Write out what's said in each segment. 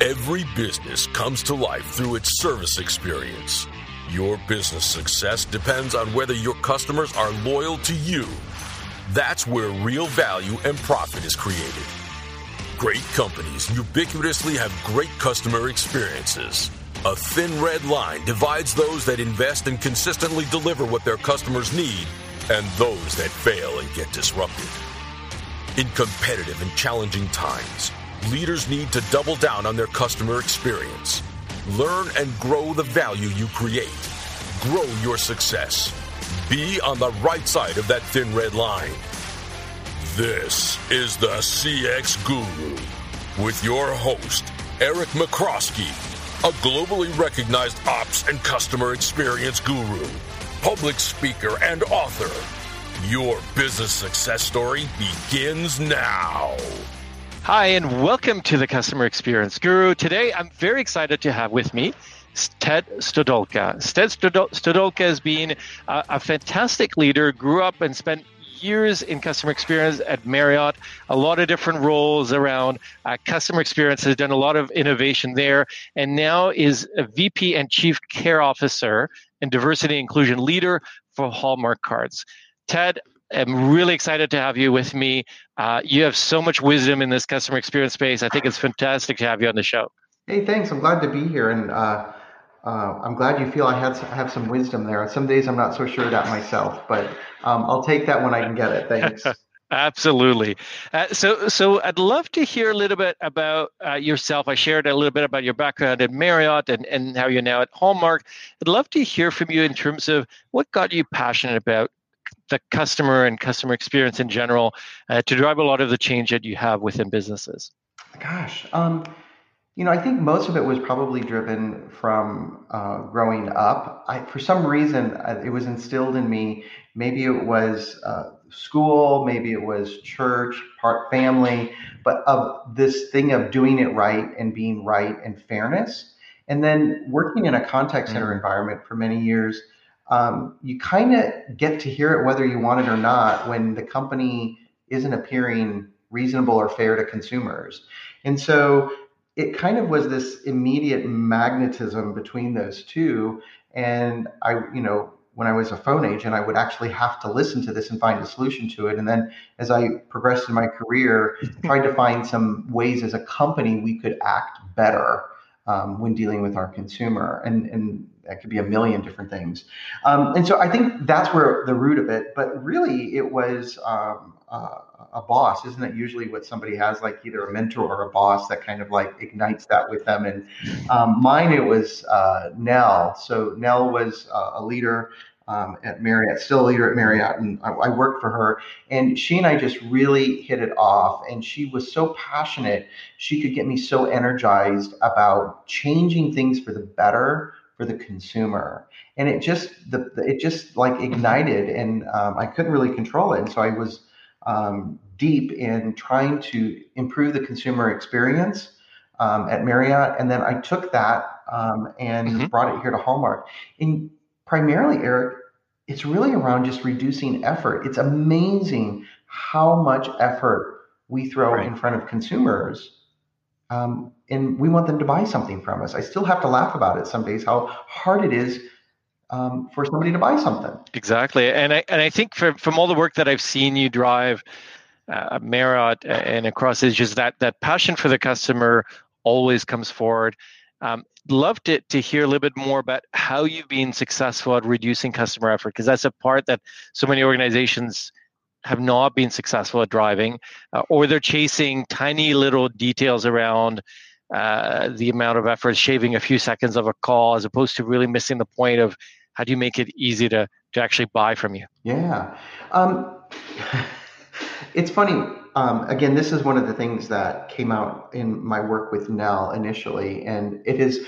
Every business comes to life through its service experience. Your business success depends on whether your customers are loyal to you. That's where real value and profit is created. Great companies ubiquitously have great customer experiences. A thin red line divides those that invest and consistently deliver what their customers need and those that fail and get disrupted. In competitive and challenging times, leaders need to double down on their customer experience. Learn and grow the value you create. Grow your success. Be on the right side of that thin red line. This is the CX Guru with your host, Eric McCroskey, a globally recognized ops and customer experience guru, public speaker, and author. Your business success story begins now. Hi, and welcome to the Customer Experience Guru. Today, I'm very excited to have with me Ted Stodolka. Ted Stodolka has been a, a fantastic leader, grew up and spent years in customer experience at Marriott, a lot of different roles around uh, customer experience, has done a lot of innovation there, and now is a VP and Chief Care Officer and Diversity Inclusion Leader for Hallmark Cards. Ted, I'm really excited to have you with me. Uh, you have so much wisdom in this customer experience space. I think it's fantastic to have you on the show. Hey, thanks. I'm glad to be here, and uh, uh, I'm glad you feel I had have some wisdom there. Some days I'm not so sure that myself, but um, I'll take that when I can get it. Thanks. Absolutely. Uh, so, so I'd love to hear a little bit about uh, yourself. I shared a little bit about your background at Marriott and, and how you're now at Hallmark. I'd love to hear from you in terms of what got you passionate about the customer and customer experience in general uh, to drive a lot of the change that you have within businesses? Gosh, um, you know, I think most of it was probably driven from uh, growing up. I, for some reason, it was instilled in me. Maybe it was uh, school, maybe it was church, part family, but of this thing of doing it right and being right and fairness. And then working in a contact center mm-hmm. environment for many years, um, you kind of get to hear it whether you want it or not when the company isn't appearing reasonable or fair to consumers. And so it kind of was this immediate magnetism between those two. And I, you know, when I was a phone agent, I would actually have to listen to this and find a solution to it. And then as I progressed in my career, tried to find some ways as a company we could act better um, when dealing with our consumer. And, and that could be a million different things. Um, and so I think that's where the root of it. But really, it was um, uh, a boss. Isn't that usually what somebody has, like either a mentor or a boss that kind of like ignites that with them? And um, mine, it was uh, Nell. So Nell was uh, a leader. Um, at Marriott, still a leader at Marriott, and I, I, worked for her. And she and I just really hit it off. And she was so passionate; she could get me so energized about changing things for the better for the consumer. And it just the, it just like ignited and um, i couldn't really control it. And so i was um, deep in trying to improve the consumer experience um, at marriott. And then i took that um, and mm-hmm. brought it here to hallmark. And primarily eric it's really around just reducing effort. It's amazing how much effort we throw right. in front of consumers um, and we want them to buy something from us. I still have to laugh about it some days how hard it is um, for somebody to buy something. Exactly, and I and I think from from all the work that I've seen you drive, uh, Marriott and across is just that that passion for the customer always comes forward. Um, love to, to hear a little bit more about how you've been successful at reducing customer effort because that's a part that so many organizations have not been successful at driving, uh, or they're chasing tiny little details around uh, the amount of effort, shaving a few seconds of a call, as opposed to really missing the point of how do you make it easy to to actually buy from you. Yeah, um, it's funny. Um, again, this is one of the things that came out in my work with Nell initially, and it is.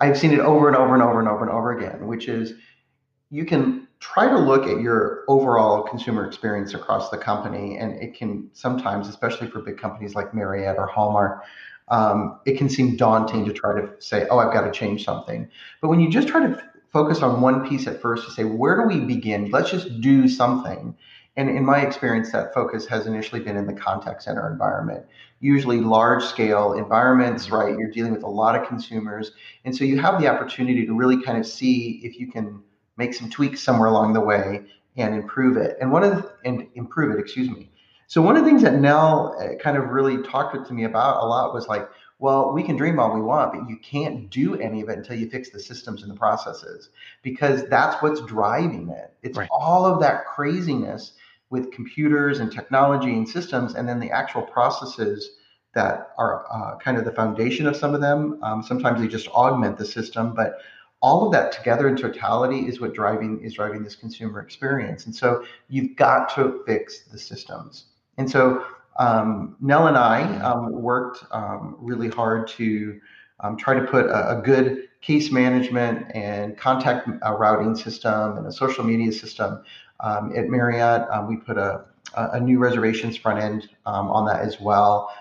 I've seen it over and over and over and over and over again, which is you can try to look at your overall consumer experience across the company, and it can sometimes, especially for big companies like Marriott or Hallmark, um, it can seem daunting to try to say, "Oh, I've got to change something." But when you just try to f- focus on one piece at first to say, "Where do we begin? Let's just do something." And in my experience, that focus has initially been in the contact center environment, usually large scale environments, right? You're dealing with a lot of consumers. And so you have the opportunity to really kind of see if you can make some tweaks somewhere along the way and improve it. And one of the, and improve it, excuse me. So one of the things that Nell uh, kind of really talked to me about a lot was like, well, we can dream all we want, but you can't do any of it until you fix the systems and the processes because that's what's driving it. It's right. all of that craziness with computers and technology and systems, and then the actual processes that are uh, kind of the foundation of some of them. Um, sometimes they just augment the system, but all of that together in totality is what driving is driving this consumer experience. And so you've got to fix the systems. And so um, Nell and I um, worked um, really hard to um, try to put a, a, good case management and contact uh, routing system and a social media system um, at Marriott. Um, we put a, a, new reservations front end on that as well.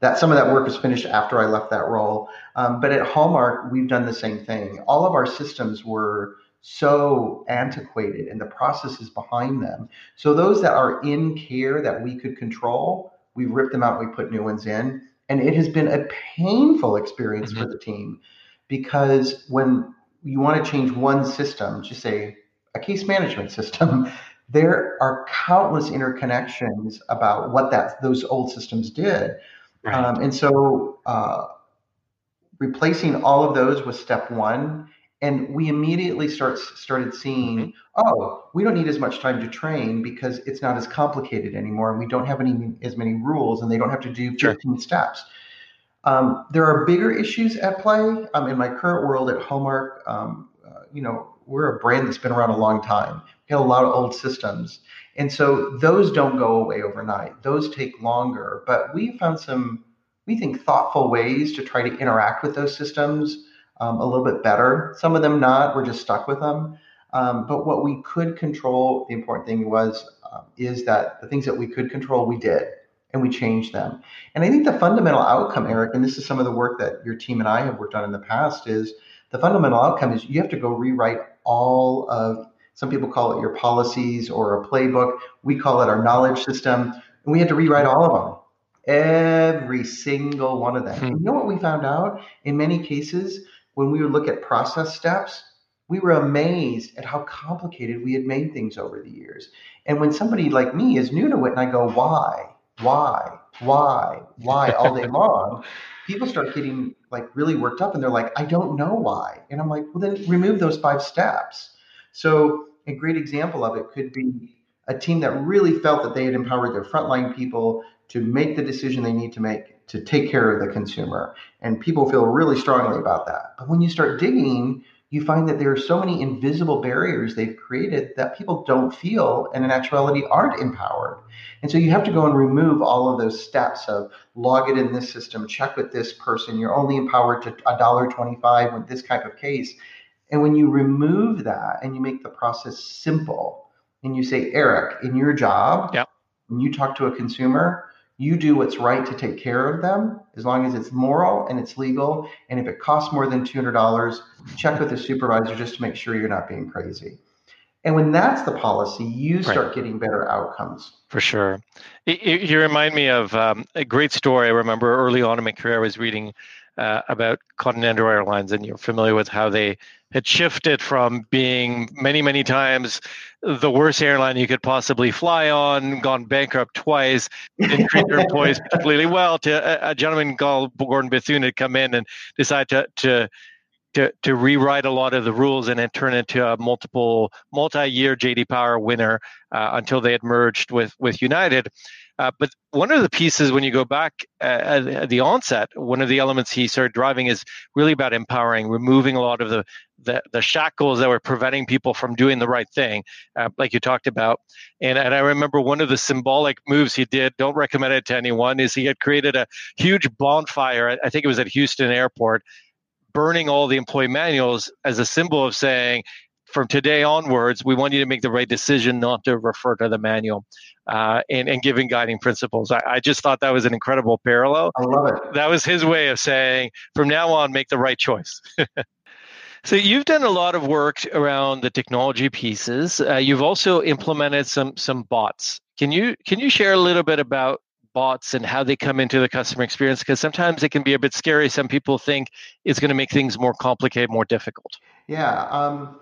that some of that work was finished after I left that role, but at Hallmark we've done the same thing. All of our systems were so antiquated and the processes behind them. So those that are in care that we could control, we rip them out, we put new ones in. And it has been a painful experience mm-hmm. for the team because when you want to change one system, just say a case management system, there are countless interconnections about what that those old systems did. Right. Um, and so uh, replacing all of those was step one and we immediately start started seeing oh we don't need as much time to train because it's not as complicated anymore. And we don't have any as many rules and they don't have to do 15 sure. steps. Um, there are bigger issues at play um, in my current world at hallmark. Um, uh, you know we're a brand that's been around a long time. We have a lot of old systems. And so those don't go away overnight. Those take longer. But we found some we think thoughtful ways to try to interact with those systems um, a little bit better. Some of them not. We're just stuck with them. Um, but what we could control, the important thing was, uh, is that the things that we could control, we did, and we changed them. And I think the fundamental outcome, Eric, and this is some of the work that your team and I have worked on in the past, is the fundamental outcome is you have to go rewrite all of. Some people call it your policies or a playbook. We call it our knowledge system, and we had to rewrite all of them every single one of them. Hmm. You know what we found out? In many cases, when we would look at process steps, we were amazed at how complicated we had made things over the years. And when somebody like me is new to it and I go, why, why, why, why all day long, people start getting like really worked up and they're like, I don't know why. And I'm like, well, then remove those five steps. So a great example of it could be a team that really felt that they had empowered their frontline people to make the decision they need to make to take care of the consumer. And people feel really strongly about that. But when you start digging, you find that there are so many invisible barriers they've created that people don't feel and in actuality aren't empowered. And so you have to go and remove all of those steps of log it in this system, check with this person. You're only empowered to $1.25 with this type of case. And when you remove that and you make the process simple and you say, Eric, in your job, yep. when you talk to a consumer, you do what's right to take care of them as long as it's moral and it's legal. And if it costs more than $200, check with the supervisor just to make sure you're not being crazy. And when that's the policy, you start right. getting better outcomes. For sure. You remind me of um, a great story. I remember early on in my career, I was reading uh, about Continental Airlines, and you're familiar with how they had shifted from being many, many times the worst airline you could possibly fly on, gone bankrupt twice, didn't treat their employees particularly well, to a, a, gentleman called Gordon Bethune had come in and decided to, to to, to rewrite a lot of the rules and then turn into a multiple multi-year JD Power winner uh, until they had merged with with United. Uh, but one of the pieces, when you go back uh, at the onset, one of the elements he started driving is really about empowering, removing a lot of the the, the shackles that were preventing people from doing the right thing, uh, like you talked about. And, and I remember one of the symbolic moves he did, don't recommend it to anyone, is he had created a huge bonfire, I think it was at Houston Airport, burning all the employee manuals as a symbol of saying, from today onwards, we want you to make the right decision not to refer to the manual uh, and, and giving guiding principles. I, I, just thought that was an incredible parallel. I love it. That was his way of saying, from now on, make the right choice. So you've done a lot of work around the technology pieces. Uh, you've also implemented some some bots. Can you can you share a little bit about bots and how they come into the customer experience? Because sometimes it can be a bit scary. Some people think it's going to make things more complicated, more difficult. Yeah, um,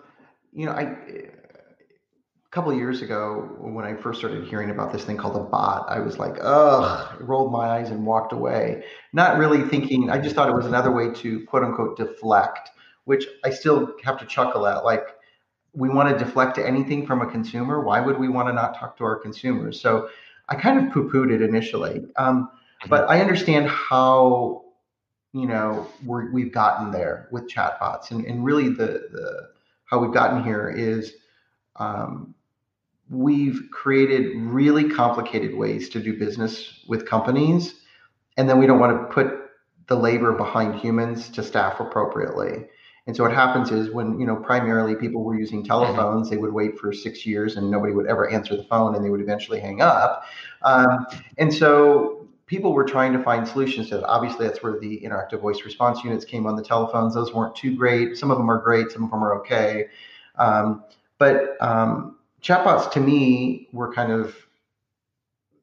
you know, I a couple of years ago when I first started hearing about this thing called a bot, I was like, ugh, rolled my eyes and walked away, not really thinking. I just thought it was another way to quote unquote deflect which I still have to chuckle at. Like, we want to deflect anything from a consumer. Why would we want to not talk to our consumers? So I kind of poo pooed it initially. Um, mm-hmm. but I understand how, you know, we have gotten there with chatbots. And, and really, the, the how we've gotten here is um, we've created really complicated ways to do business with companies. And then we don't want to put the labor behind humans to staff appropriately. And so what happens is when, you know, primarily people were using telephones, they would wait for six years and nobody would ever answer the phone and they would eventually hang up. Um, and so people were trying to find solutions to that. Obviously, that's where the interactive voice response units came on the telephones. Those weren't too great. Some of them are great, some of them are okay. Um, but um, chatbots to me were kind of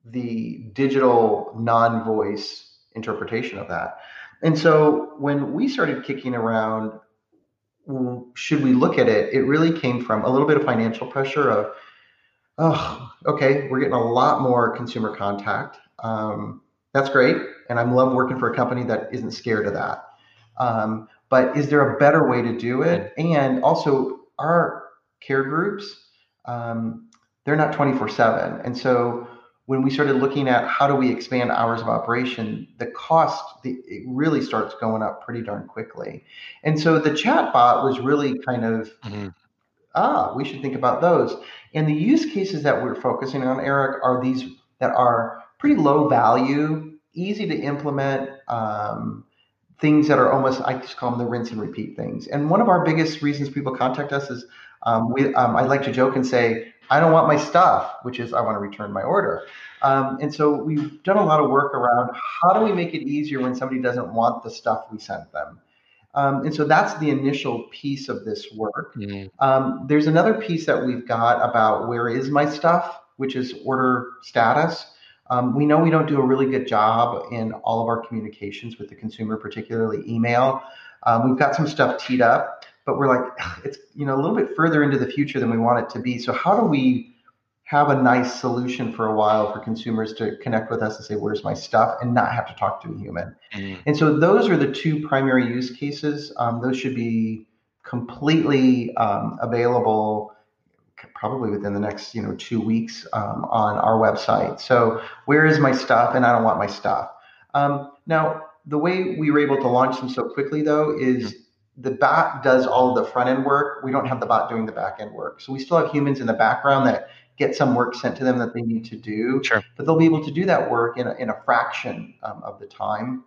the digital non voice interpretation of that. And so when we started kicking around should we look at it, it really came from a little bit of financial pressure of, oh, okay, we're getting a lot more consumer contact. Um, that's great. And I love working for a company that isn't scared of that. Um, but is there a better way to do it? And also, our care groups, um, they're not 24 7. And so when we started looking at how do we expand hours of operation, the cost the, it really starts going up pretty darn quickly. And so the chatbot was really kind of mm-hmm. ah, we should think about those. And the use cases that we're focusing on, Eric, are these that are pretty low value, easy to implement. Um, things that are almost I just call them the rinse and repeat things. And one of our biggest reasons people contact us is um, we um, I like to joke and say I don't want my stuff, which is I want to return my order. Um, and so we've done a lot of work around how do we make it easier when somebody doesn't want the stuff we sent them. Um, and so that's the initial piece of this work. Mm-hmm. Um, there's another piece that we've got about where is my stuff, which is order status. Um, we know we don't do a really good job in all of our communications with the consumer, particularly email. Um, we've got some stuff teed up but we're like it's you know a little bit further into the future than we want it to be. So how do we have a nice solution for a while for consumers to connect with us and say where's my stuff? and not have to talk to a human. Mm. and so those are the two primary use cases. Um, those should be completely um, available probably within the next you know two weeks um, on our website. So where is my stuff and i don't want my stuff? Um, now the way we were able to launch them so quickly though is mm the bot does all of the front end work. We don't have the bot doing the back end work. So we still have humans in the background that get some work sent to them that they need to do. Sure. But they'll be able to do that work in a, in a fraction um, of the time.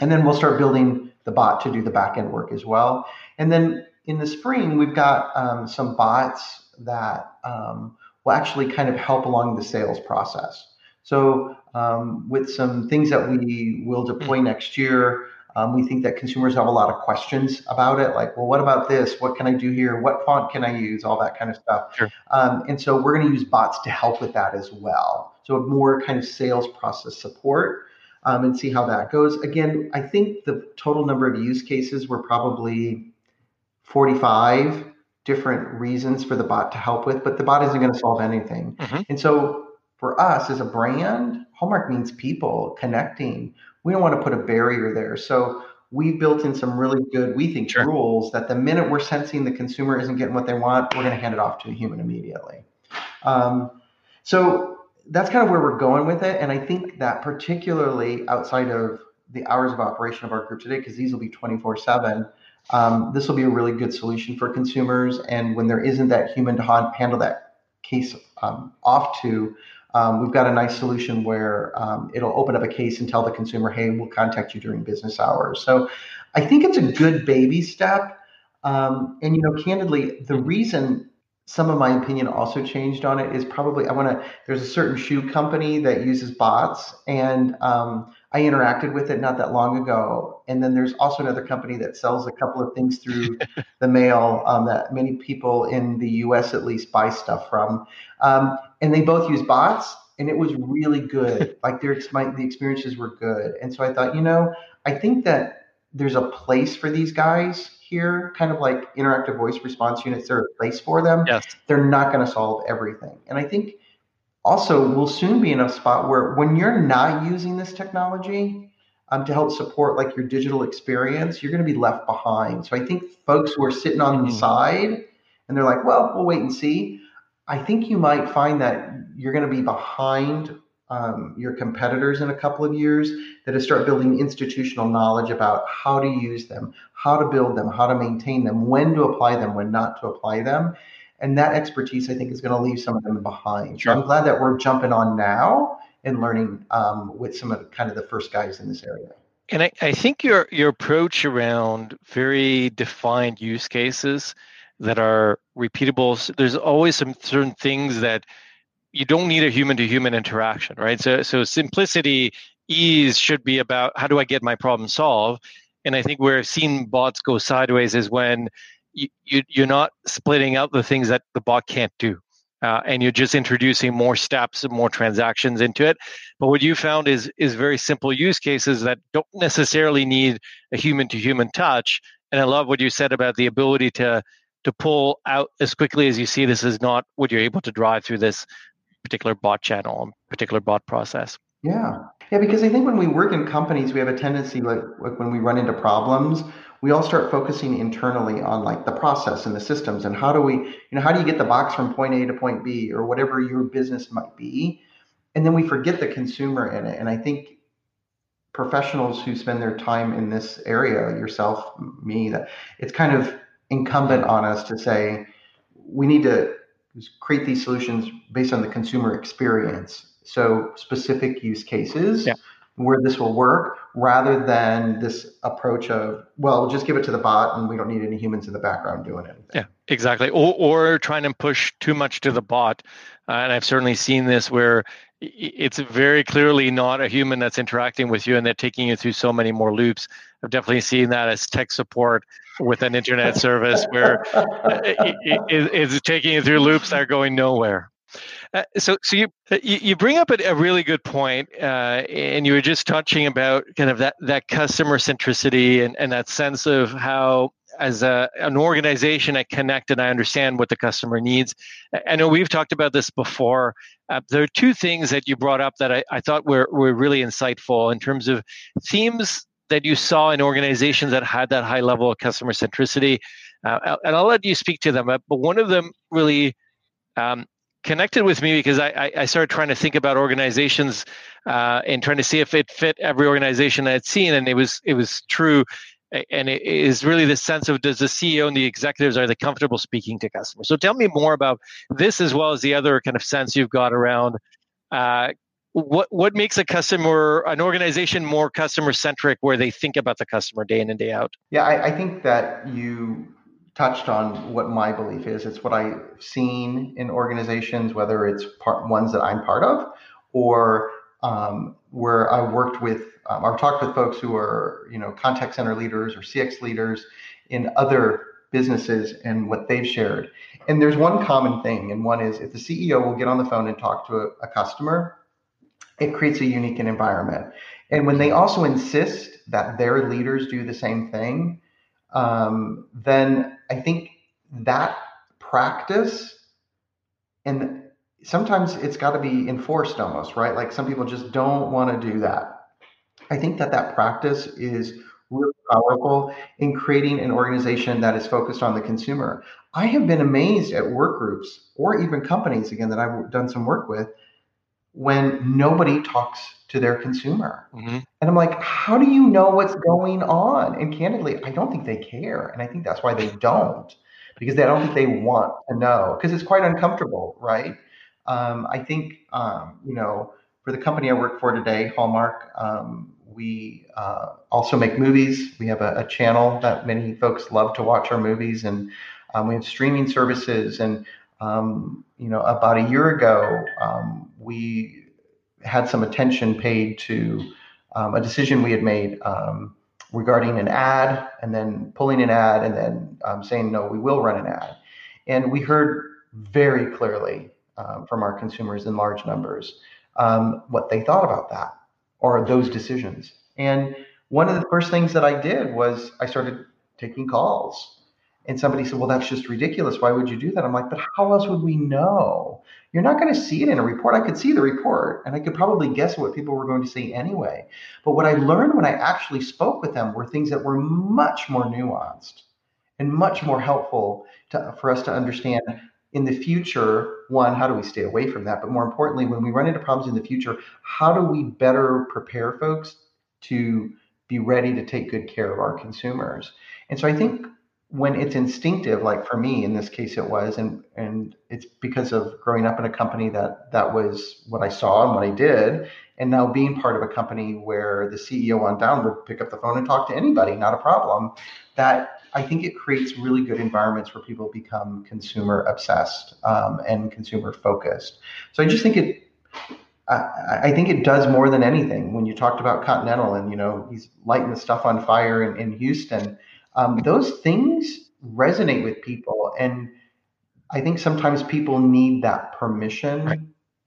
And then we'll start building the bot to do the back end work as well. And then in the spring, we've got um, some bots that um, will actually kind of help along the sales process. So um, with some things that we will deploy hmm. next year, um, we think that consumers have a lot of questions about it, like, well, what about this? What can I do here? What font can I use? All that kind of stuff. Sure. Um, and so we're going to use bots to help with that as well. So more kind of sales process support um, and see how that goes. Again, I think the total number of use cases were probably 45 different reasons for the bot to help with, but the bot isn't going to solve anything. Mm-hmm. And so for us as a brand, Hallmark means people connecting we don't want to put a barrier there. So we built in some really good, we think, sure. rules that the minute we're sensing the consumer isn't getting what they want, we're going to hand it off to a human immediately. Um, so that's kind of where we're going with it. And I think that particularly outside of the hours of operation of our group today, because these will be 24 7, um, this will be a really good solution for consumers. And when there isn't that human to handle that case um, off to, um, we've got a nice solution where um, it'll open up a case and tell the consumer, hey, we'll contact you during business hours. So I think it's a good baby step. Um, and, you know, candidly, the reason some of my opinion also changed on it is probably I want to, there's a certain shoe company that uses bots. And um, I interacted with it not that long ago. And then there's also another company that sells a couple of things through the mail um, that many people in the US at least buy stuff from. Um, and they both use bots, and it was really good. like their my, the experiences were good. And so I thought, you know, I think that there's a place for these guys here, kind of like interactive voice response units. There's a place for them. Yes. They're not going to solve everything. And I think also we'll soon be in a spot where when you're not using this technology um, to help support like your digital experience, you're going to be left behind. So I think folks who are sitting on mm-hmm. the side and they're like, well, we'll wait and see. I think you might find that you're going to be behind um, your competitors in a couple of years that have start building institutional knowledge about how to use them, how to build them, how to maintain them, when to apply them, when not to apply them and that expertise I think is going to leave some of them behind. Sure. I'm glad that we're jumping on now and learning um, with some of the, kind of the first guys in this area. And I, I think your your approach around very defined use cases that are repeatable. There's always some certain things that you don't need a human to human interaction, right? So so simplicity, ease should be about how do I get my problem solved. And I think where seeing bots go sideways is when you, you, are not splitting out the things that the bot can't do. Uh, and you're just introducing more steps and more transactions into it. But what you found is is very simple use cases that don't necessarily need a human to human touch. And I love what you said about the ability to to pull out as quickly as you see this is not what you're able to drive through this particular bot channel, and particular bot process. Yeah. Yeah, because I think when we work in companies, we have a tendency, like, like when we run into problems, we all start focusing internally on like the process and the systems and how do we, you know, how do you get the box from point A to point B or whatever your business might be. And then we forget the consumer in it. And I think professionals who spend their time in this area, yourself, me, that it's kind of incumbent on us to say we need to create these solutions based on the consumer experience. So specific use cases. Yeah. where this will work rather than this approach of well we'll just give it to the bot and we don't need any humans in the background doing anything. Yeah exactly. Or, or trying to push too much to the bot. Uh, and i've certainly seen this where it's very clearly not a human that's interacting with you and they're taking you through so many more loops. I've definitely seen that as tech support with an internet service where it, it, it's taking you through loops that are going nowhere uh, so, so you you bring up a, a really good point, uh, and you were just touching about kind of that that customer centricity and, and that sense of how, as a, an organization, I connect and I understand what the customer needs. I know we've talked about this before. Uh, there are two things that you brought up that I, I thought were were really insightful in terms of themes that you saw in organizations that had that high level of customer centricity. Uh, and I'll let you speak to them, but one of them really um, connected with me because I, I started trying to think about organizations uh, and trying to see if it fit every organization I had seen, and it was it was true. And it is really the sense of does the CEO and the executives are they comfortable speaking to customers? So tell me more about this as well as the other kind of sense you've got around uh, what what makes a customer an organization more customer centric where they think about the customer day in and day out. Yeah, I, I think that you touched on what my belief is. It's what I've seen in organizations, whether it's part ones that I'm part of or um, where I worked with, um, I've talked with folks who are, you know, contact center leaders or CX leaders in other businesses and what they've shared. And there's one common thing, and one is if the CEO will get on the phone and talk to a, a customer, it creates a unique environment. And when they also insist that their leaders do the same thing, um, then I think that practice and sometimes it's got to be enforced almost, right? Like some people just don't want to do that. I think that that practice is really powerful in creating an organization that is focused on the consumer. I have been amazed at work groups or even companies, again, that I've done some work with when nobody talks to their consumer. Mm-hmm. And I'm like, how do you know what's going on? And candidly, I don't think they care. And I think that's why they don't, because they don't think they want to know, because it's quite uncomfortable, right? Um, I think, um, you know, for the company I work for today, Hallmark, um, we uh, also make movies. We have a, a, channel that many folks love to watch our movies, and um, we have streaming services. And um, you know, about a year ago, um, we had some attention paid to um, a decision we had made um, regarding an ad, and then pulling an ad, and then um, saying no, we will run an ad. And we heard very clearly um, from our consumers in large numbers um, what they thought about that or those decisions. And one of the first things that I did was I started taking calls. And somebody said, Well, that's just ridiculous. Why would you do that? I'm like, But how else would we know? You're not going to see it in a report. I could see the report and I could probably guess what people were going to say anyway. But what I learned when I actually spoke with them were things that were much more nuanced and much more helpful to, for us to understand in the future one how do we stay away from that but more importantly when we run into problems in the future how do we better prepare folks to be ready to take good care of our consumers and so i think when it's instinctive like for me in this case it was and and it's because of growing up in a company that that was what i saw and what i did and now being part of a company where the ceo on down would pick up the phone and talk to anybody not a problem that i think it creates really good environments where people become consumer obsessed um, and consumer focused so i just think it I, think it does more than anything. When you talked about Continental and you know he's lighting the stuff on fire in, in Houston, um, those things resonate with people and i think sometimes people need that permission right.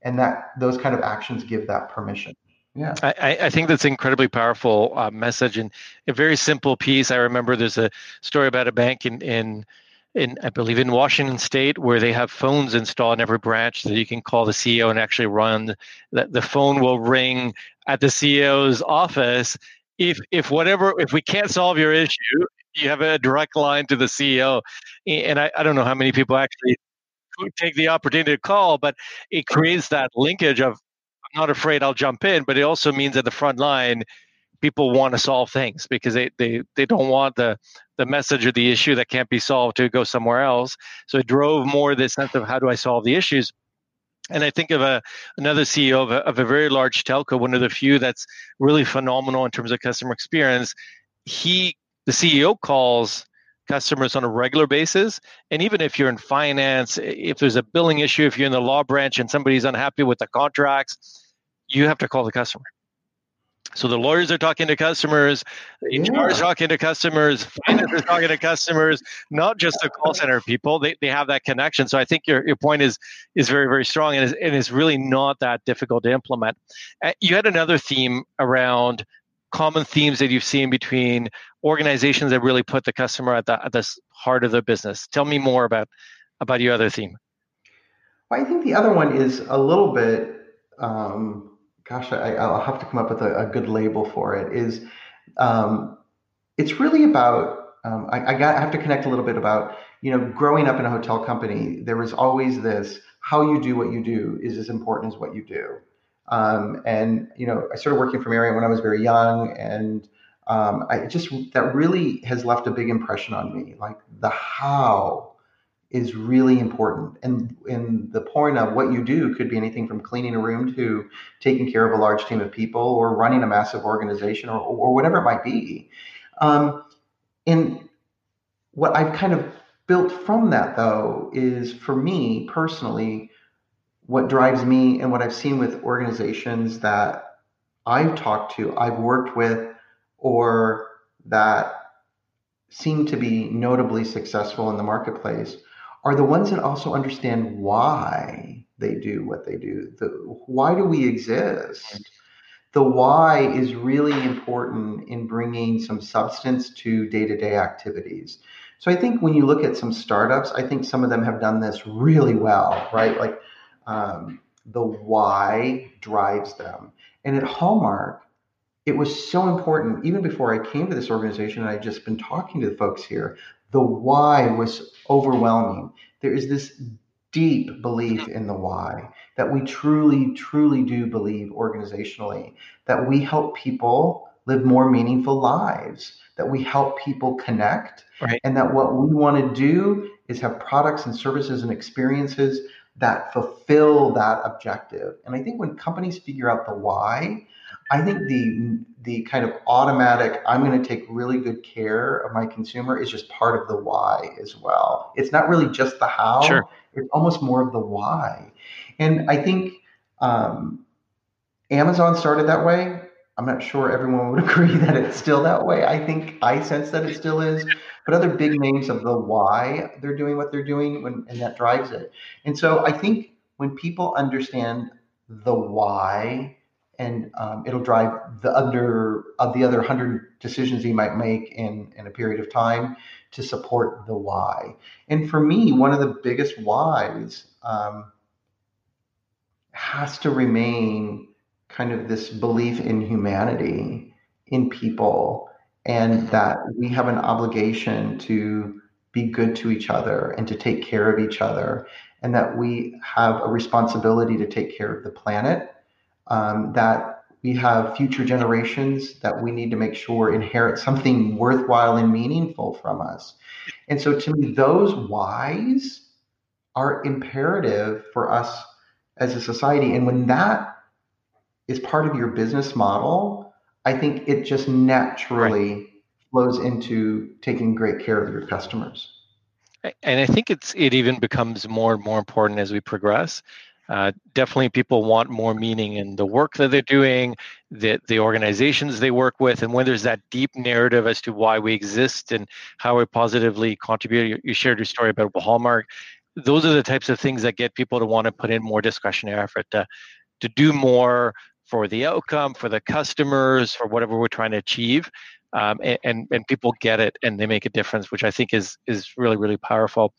and that those kind of actions give that permission. Yeah. I, I think that's an incredibly powerful uh, message and a very simple piece. I remember there's a story about a bank in in in I believe in Washington State where they have phones installed in every branch that you can call the CEO and actually run. That the phone will ring at the CEO's office if if whatever if we can't solve your issue you have a direct line to the CEO. And I, I don't know how many people actually take the opportunity to call, but it creates that linkage of I'm not afraid I'll jump in, but it also means at the front line, people want to solve things because they, they, they don't want the, the message or the issue that can't be solved to go somewhere else. So it drove more the sense of how do I solve the issues. And I think of a another CEO of a, of a very large telco, one of the few that's really phenomenal in terms of customer experience. He the CEO calls customers on a regular basis. And even if you're in finance, if there's a billing issue, if you're in the law branch and somebody's unhappy with the contracts, you have to call the customer. So the lawyers are talking to customers, yeah. HR is talking to customers, finance is talking to customers, not just the call center people. They, they have that connection. So I think your, your point is is very, very strong and is, and is really not that difficult to implement. Uh, you had another theme around common themes that you've seen between organizations that really put the customer at the, at the heart of their business. Tell me more about about your other theme. Well, I think the other one is a little bit. Um, gosh, I, will have to come up with a, a, good label for it. Is um, it's really about. Um, I, I, got I have to connect a little bit about you know growing up in a hotel company. There was always this: how you do what you do is as important as what you do. Um, and you know, I started working for Marriott when I was very young, and um, I just that really has left a big impression on me. Like the how is really important, and in the point of what you do could be anything from cleaning a room to taking care of a large team of people, or running a massive organization, or, or whatever it might be. Um, and what I've kind of built from that, though, is for me personally what drives me and what I've seen with organizations that I've talked to, I've worked with, or that seem to be notably successful in the marketplace are the ones that also understand why they do what they do. The, why do we exist? The why is really important in bringing some substance to day to day activities. So I think when you look at some startups, I think some of them have done this really well, right? Like um, the why drives them. And at Hallmark, it was so important, even before I came to this organization, and I'd just been talking to the folks here, the why was overwhelming. There is this deep belief in the why that we truly, truly do believe organizationally that we help people live more meaningful lives, that we help people connect, right. and that what we want to do is have products and services and experiences that fulfill that objective. And I think when companies figure out the why, I think the the kind of automatic I'm going to take really good care of my consumer is just part of the why as well. It's not really just the how. Sure. It's almost more of the why. And I think um, Amazon started that way. I'm not sure everyone would agree that it's still that way. I think I sense that it still is, but other big names of the why they're doing what they're doing, when, and that drives it. And so I think when people understand the why, and um, it'll drive the under of the other hundred decisions you might make in in a period of time to support the why. And for me, one of the biggest whys um, has to remain kind of this belief in humanity in people and that we have an obligation to be good to each other and to take care of each other and that we have a responsibility to take care of the planet um, that we have future generations that we need to make sure inherit something worthwhile and meaningful from us. And so to me those whys are imperative for us as a society. And when that is part of your business model, I think it just naturally right. flows into taking great care of your customers. And I think it's it even becomes more and more important as we progress. Uh, definitely, people want more meaning in the work that they're doing, the the organizations they work with, and when there's that deep narrative as to why we exist and how we positively contribute. You, you shared your story about Hallmark. Those are the types of things that get people to want to put in more discretionary effort to to do more, for the outcome, for the customers, for whatever we're trying to achieve. Um, and, and people get it and they make a difference, which I think is is really really powerful.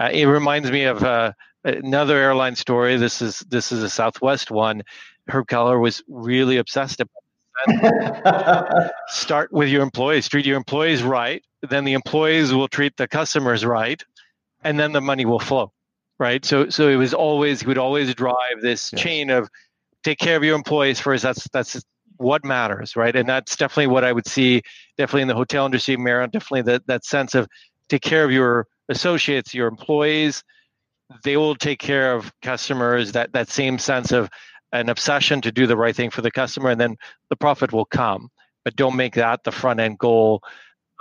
Uh, it reminds me of uh, another airline story. This is this is a Southwest one. Herb Kelleher was really obsessed about. Start with your employees, treat your employees right. Then the employees will treat the customers right, and then the money will flow, right? So so it was always he would always drive this yes. chain of take care of your employees first. That's that's what matters, right? And that's definitely what I would see, definitely in the hotel industry, Marriott, definitely that that sense of take care of your associates, your employees. They will take care of customers. That that same sense of an obsession to do the right thing for the customer, and then the profit will come. But don't make that the front end goal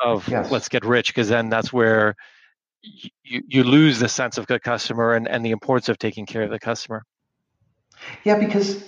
of yes. let's get rich, because then that's where you, you lose the sense of the customer and, and the importance of taking care of the customer. Yeah, because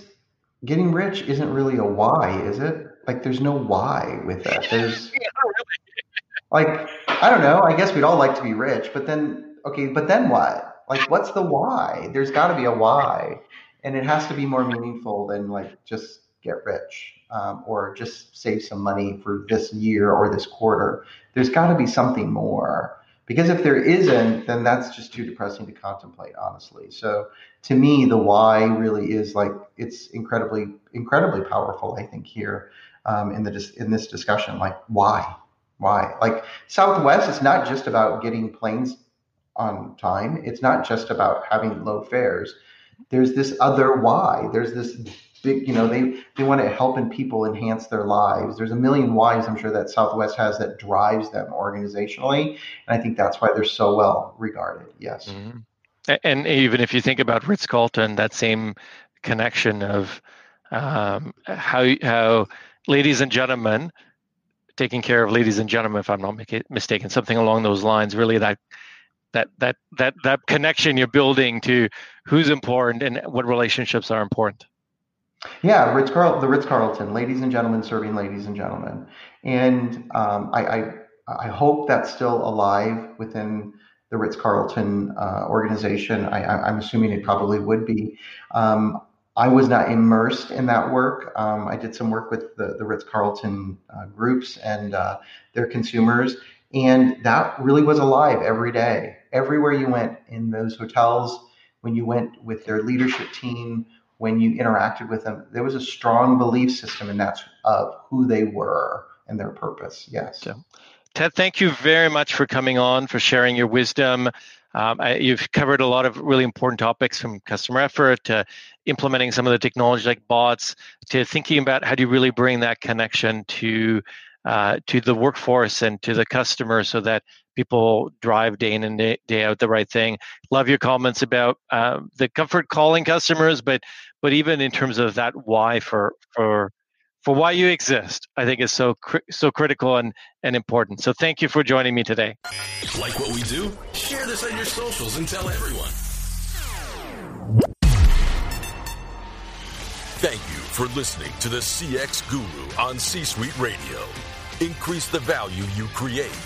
getting rich isn't really a why, is it? Like, there's no why with that. There's like, I don't know. I guess we'd all like to be rich, but then, okay, but then what? Like, what's the why? There's got to be a why, and it has to be more meaningful than like just get rich um, or just save some money for this year or this quarter. There's got to be something more. Because if there isn't, then that's just too depressing to contemplate, honestly. So to me, the why really is like it's incredibly, incredibly powerful. I think here um, in the in this discussion, like why, why? Like Southwest, it's not just about getting planes on time. It's not just about having low fares. There's this other why. There's this big, you know, they they want to helping people enhance their lives. There's a million whys I'm sure that Southwest has that drives them organizationally, and I think that's why they're so well regarded. Yes. Mm-hmm. And even if you think about Ritz Carlton, that same connection of um, how how ladies and gentlemen taking care of ladies and gentlemen, if I'm not mistaken, something along those lines. Really, that that that that that connection you're building to who's important and what relationships are important. Yeah, Ritz Carl, the Ritz Carlton, ladies and gentlemen serving ladies and gentlemen, and um, I, I, I hope that's still alive within the Ritz Carlton uh, organization. I, am assuming it probably would be. Um, I was not immersed in that work. Um, I did some work with the, the Ritz Carlton uh, groups and uh, their consumers, and that really was alive every day. Everywhere you went in those hotels, when you went with their leadership team when you interacted with them, there was a strong belief system, and that's of who they were and their purpose. Yes. So, Ted, thank you very much for coming on, for sharing your wisdom. Um, I, you've covered a lot of really important topics from customer effort to implementing some of the technology like bots to thinking about how do you really bring that connection to uh, to the workforce and to the customer so that people drive day in and day, day out the right thing. Love your comments about uh, the comfort calling customers, but but even in terms of that why for for for why you exist, I think is so so critical and and important. So thank you for joining me today. Like what we do? Share this on your socials and tell everyone. Thank you for listening to the CX Guru on C Suite Radio. Increase the value you create,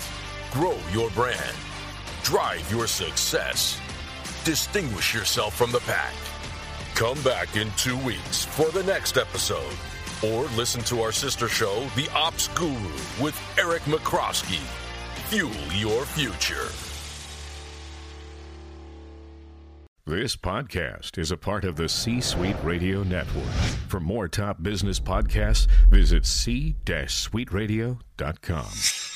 grow your brand, drive your success, distinguish yourself from the pack. Come back in two weeks for the next episode, or listen to our sister show, The Ops Guru, with Eric McCroskey. Fuel your future. This podcast is a part of the C Suite Radio Network. For more top business podcasts, visit c-suiteradio.com.